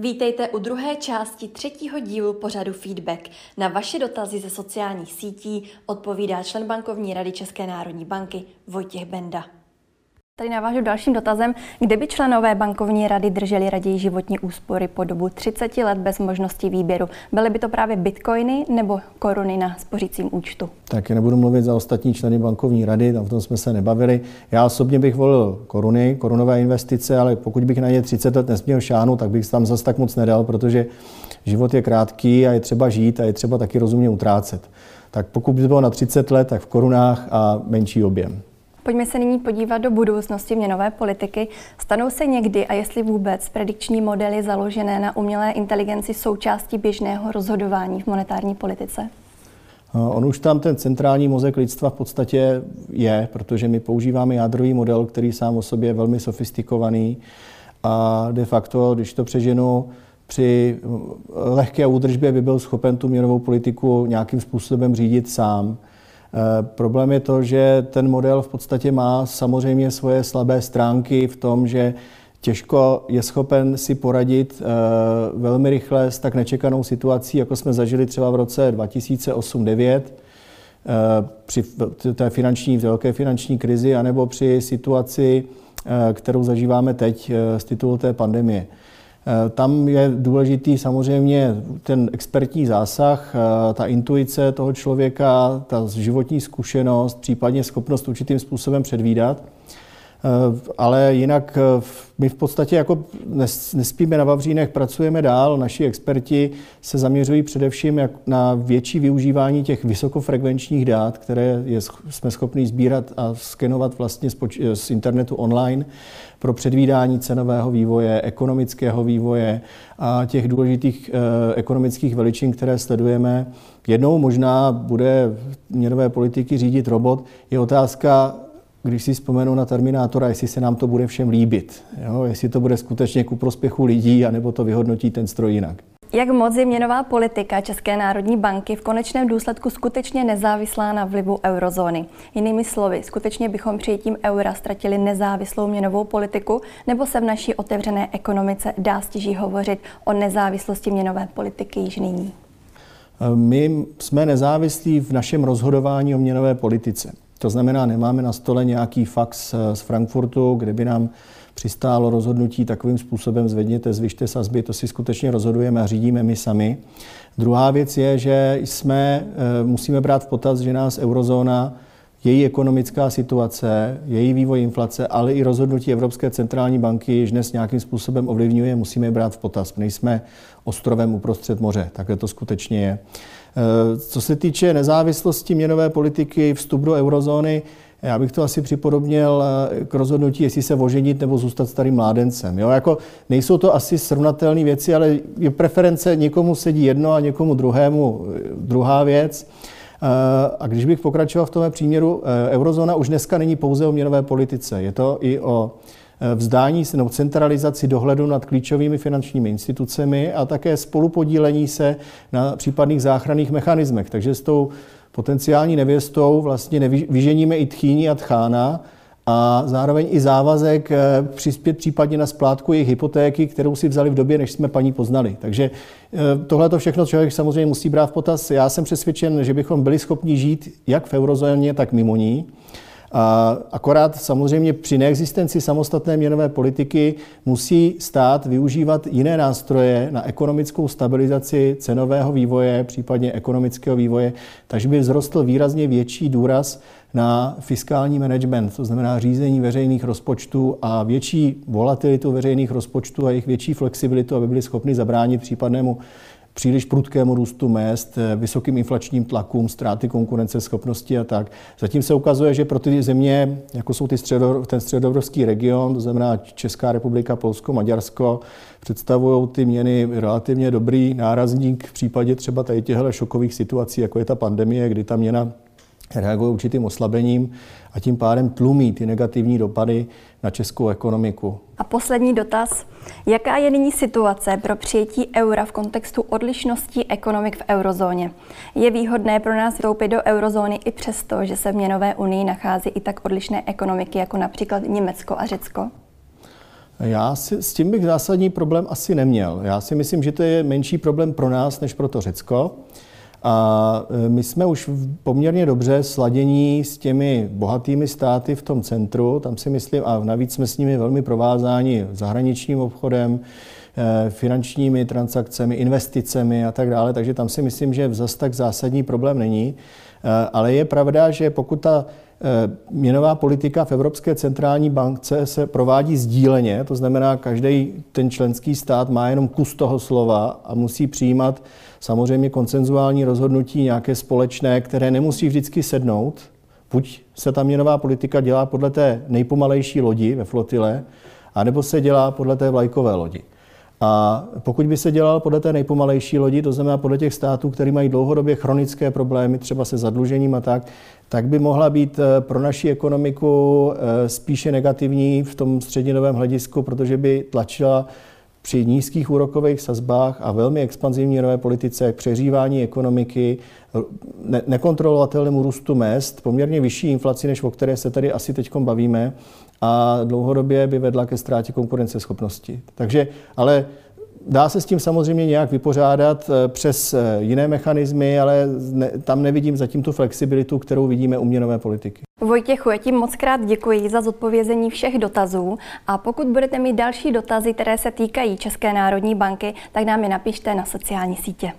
Vítejte u druhé části třetího dílu pořadu Feedback. Na vaše dotazy ze sociálních sítí odpovídá člen bankovní rady České národní banky Vojtěch Benda. Tady navážu dalším dotazem, kde by členové bankovní rady drželi raději životní úspory po dobu 30 let bez možnosti výběru. Byly by to právě bitcoiny nebo koruny na spořícím účtu? Tak nebudu mluvit za ostatní členy bankovní rady, tam v tom jsme se nebavili. Já osobně bych volil koruny, korunové investice, ale pokud bych na ně 30 let nesměl šánu, tak bych tam zase tak moc nedal, protože život je krátký a je třeba žít a je třeba taky rozumně utrácet. Tak pokud by to bylo na 30 let, tak v korunách a menší objem. Pojďme se nyní podívat do budoucnosti měnové politiky. Stanou se někdy a jestli vůbec predikční modely založené na umělé inteligenci součástí běžného rozhodování v monetární politice? On už tam ten centrální mozek lidstva v podstatě je, protože my používáme jádrový model, který sám o sobě je velmi sofistikovaný a de facto, když to přeženu, při lehké údržbě by byl schopen tu měnovou politiku nějakým způsobem řídit sám. Eh, problém je to, že ten model v podstatě má samozřejmě svoje slabé stránky v tom, že těžko je schopen si poradit eh, velmi rychle s tak nečekanou situací, jako jsme zažili třeba v roce 2008-2009 eh, při té finanční, velké finanční krizi, anebo při situaci, kterou zažíváme teď z titulu té pandemie. Eh, tam je důležitý samozřejmě ten expertní zásah, eh, ta intuice toho člověka, ta životní zkušenost, případně schopnost určitým způsobem předvídat. Eh, ale jinak my v podstatě jako nespíme na Vavřínech, pracujeme dál. Naši experti se zaměřují především na větší využívání těch vysokofrekvenčních dát, které je, jsme schopni sbírat a skenovat vlastně z internetu online pro předvídání cenového vývoje, ekonomického vývoje a těch důležitých eh, ekonomických veličin, které sledujeme. Jednou možná bude měnové politiky řídit robot. Je otázka, když si vzpomenu na Terminátora, jestli se nám to bude všem líbit. Jo? Jestli to bude skutečně ku prospěchu lidí, anebo to vyhodnotí ten stroj jinak. Jak moc je měnová politika České národní banky v konečném důsledku skutečně nezávislá na vlivu eurozóny? Jinými slovy, skutečně bychom přijetím eura ztratili nezávislou měnovou politiku, nebo se v naší otevřené ekonomice dá stěží hovořit o nezávislosti měnové politiky již nyní? My jsme nezávislí v našem rozhodování o měnové politice. To znamená, nemáme na stole nějaký fax z Frankfurtu, kde by nám přistálo rozhodnutí takovým způsobem zvedněte, zvyšte sazby, to si skutečně rozhodujeme a řídíme my sami. Druhá věc je, že jsme, eh, musíme brát v potaz, že nás eurozóna její ekonomická situace, její vývoj inflace, ale i rozhodnutí Evropské centrální banky již dnes nějakým způsobem ovlivňuje, musíme je brát v potaz. Nejsme ostrovem uprostřed moře, takhle to skutečně je. Eh, co se týče nezávislosti měnové politiky, vstup do eurozóny, já bych to asi připodobnil eh, k rozhodnutí, jestli se oženit nebo zůstat starým mládencem. Jo? Jako nejsou to asi srovnatelné věci, ale je preference, někomu sedí jedno a někomu druhému eh, druhá věc. A když bych pokračoval v tomhle příměru, eurozóna už dneska není pouze o měnové politice, je to i o Eh, vzdání se nebo centralizaci dohledu nad klíčovými finančními institucemi a také spolupodílení se na případných záchranných mechanismech. Takže s tou potenciální nevěstou vlastně vyženíme i tchýní a tchána, a zároveň i závazek eh, přispět případně na splátku jejich hypotéky, kterou si vzali v době, než jsme paní poznali. Takže eh, tohle to všechno člověk samozřejmě musí brát v potaz. Já jsem přesvědčen, že bychom byli schopni žít jak v eurozóně, tak mimo ní. A akorát samozřejmě při neexistenci samostatné měnové politiky musí stát využívat jiné nástroje na ekonomickou stabilizaci cenového vývoje, případně ekonomického vývoje, takže by vzrostl výrazně větší důraz na fiskální management, to znamená řízení veřejných rozpočtů a větší volatilitu veřejných rozpočtů a jejich větší flexibilitu, aby byli schopni zabránit případnému příliš prudkému růstu mest, eh, vysokým inflačním tlakům, ztráty konkurenceschopnosti a tak. Zatím se ukazuje, že pro ty země, jako jsou ty středo, ten středoevropský region, to znamená Česká republika, Polsko, Maďarsko, představují ty měny relativně dobrý nárazník v případě třeba tady těchto šokových situací, jako je ta pandemie, kdy ta měna reaguje určitým oslabením a tím pádem tlumí ty negativní dopady na českou ekonomiku. A poslední dotaz. Jaká je nyní situace pro přijetí eura v kontextu odlišností ekonomik v eurozóně? Je výhodné pro nás vstoupit do eurozóny i přesto, že se v měnové unii nachází i tak odlišné ekonomiky, jako například Německo a Řecko? Já si, s tím bych zásadní problém asi neměl. Já si myslím, že to je menší problém pro nás, než pro to Řecko. A e, my jsme už poměrně dobře sladění s těmi bohatými státy v tom centru, tam si myslím, a navíc jsme s nimi velmi provázáni zahraničním obchodem, finančními transakcemi, investicemi a tak dále, takže tam si myslím, že zase tak zásadní problém není. E, ale je pravda, že pokud ta měnová politika v Evropské centrální bankce se provádí sdíleně, to znamená, každý ten členský stát má jenom kus toho slova a musí přijímat samozřejmě koncenzuální rozhodnutí nějaké společné, které nemusí vždycky sednout. Buď se ta měnová politika dělá podle té nejpomalejší lodi ve flotile, anebo se dělá podle té vlajkové lodi. A pokud by se dělal podle té nejpomalejší lodi, to znamená podle těch států, které mají dlouhodobě chronické problémy, třeba se zadlužením a tak, tak by mohla být eh, pro naši ekonomiku eh, spíše negativní v tom střednědobém hledisku, protože by tlačila při nízkých úrokových sazbách a velmi expanzivní nové politice přeřívání ekonomiky, ne- nekontrolovatelnému růstu mest, poměrně vyšší inflaci, než o které se tady asi teď bavíme, a dlouhodobě by vedla ke ztrátě konkurenceschopnosti. Takže, ale Dá se s tím samozřejmě nějak vypořádat eh, přes eh, jiné mechanismy, ale ne, tam nevidím zatím tu flexibilitu, kterou vidíme u měnové politiky. Vojtěchu, já ti moc krát děkuji za zodpovězení všech dotazů a pokud budete mít další dotazy, které se týkají České národní banky, tak nám je napište na sociální sítě.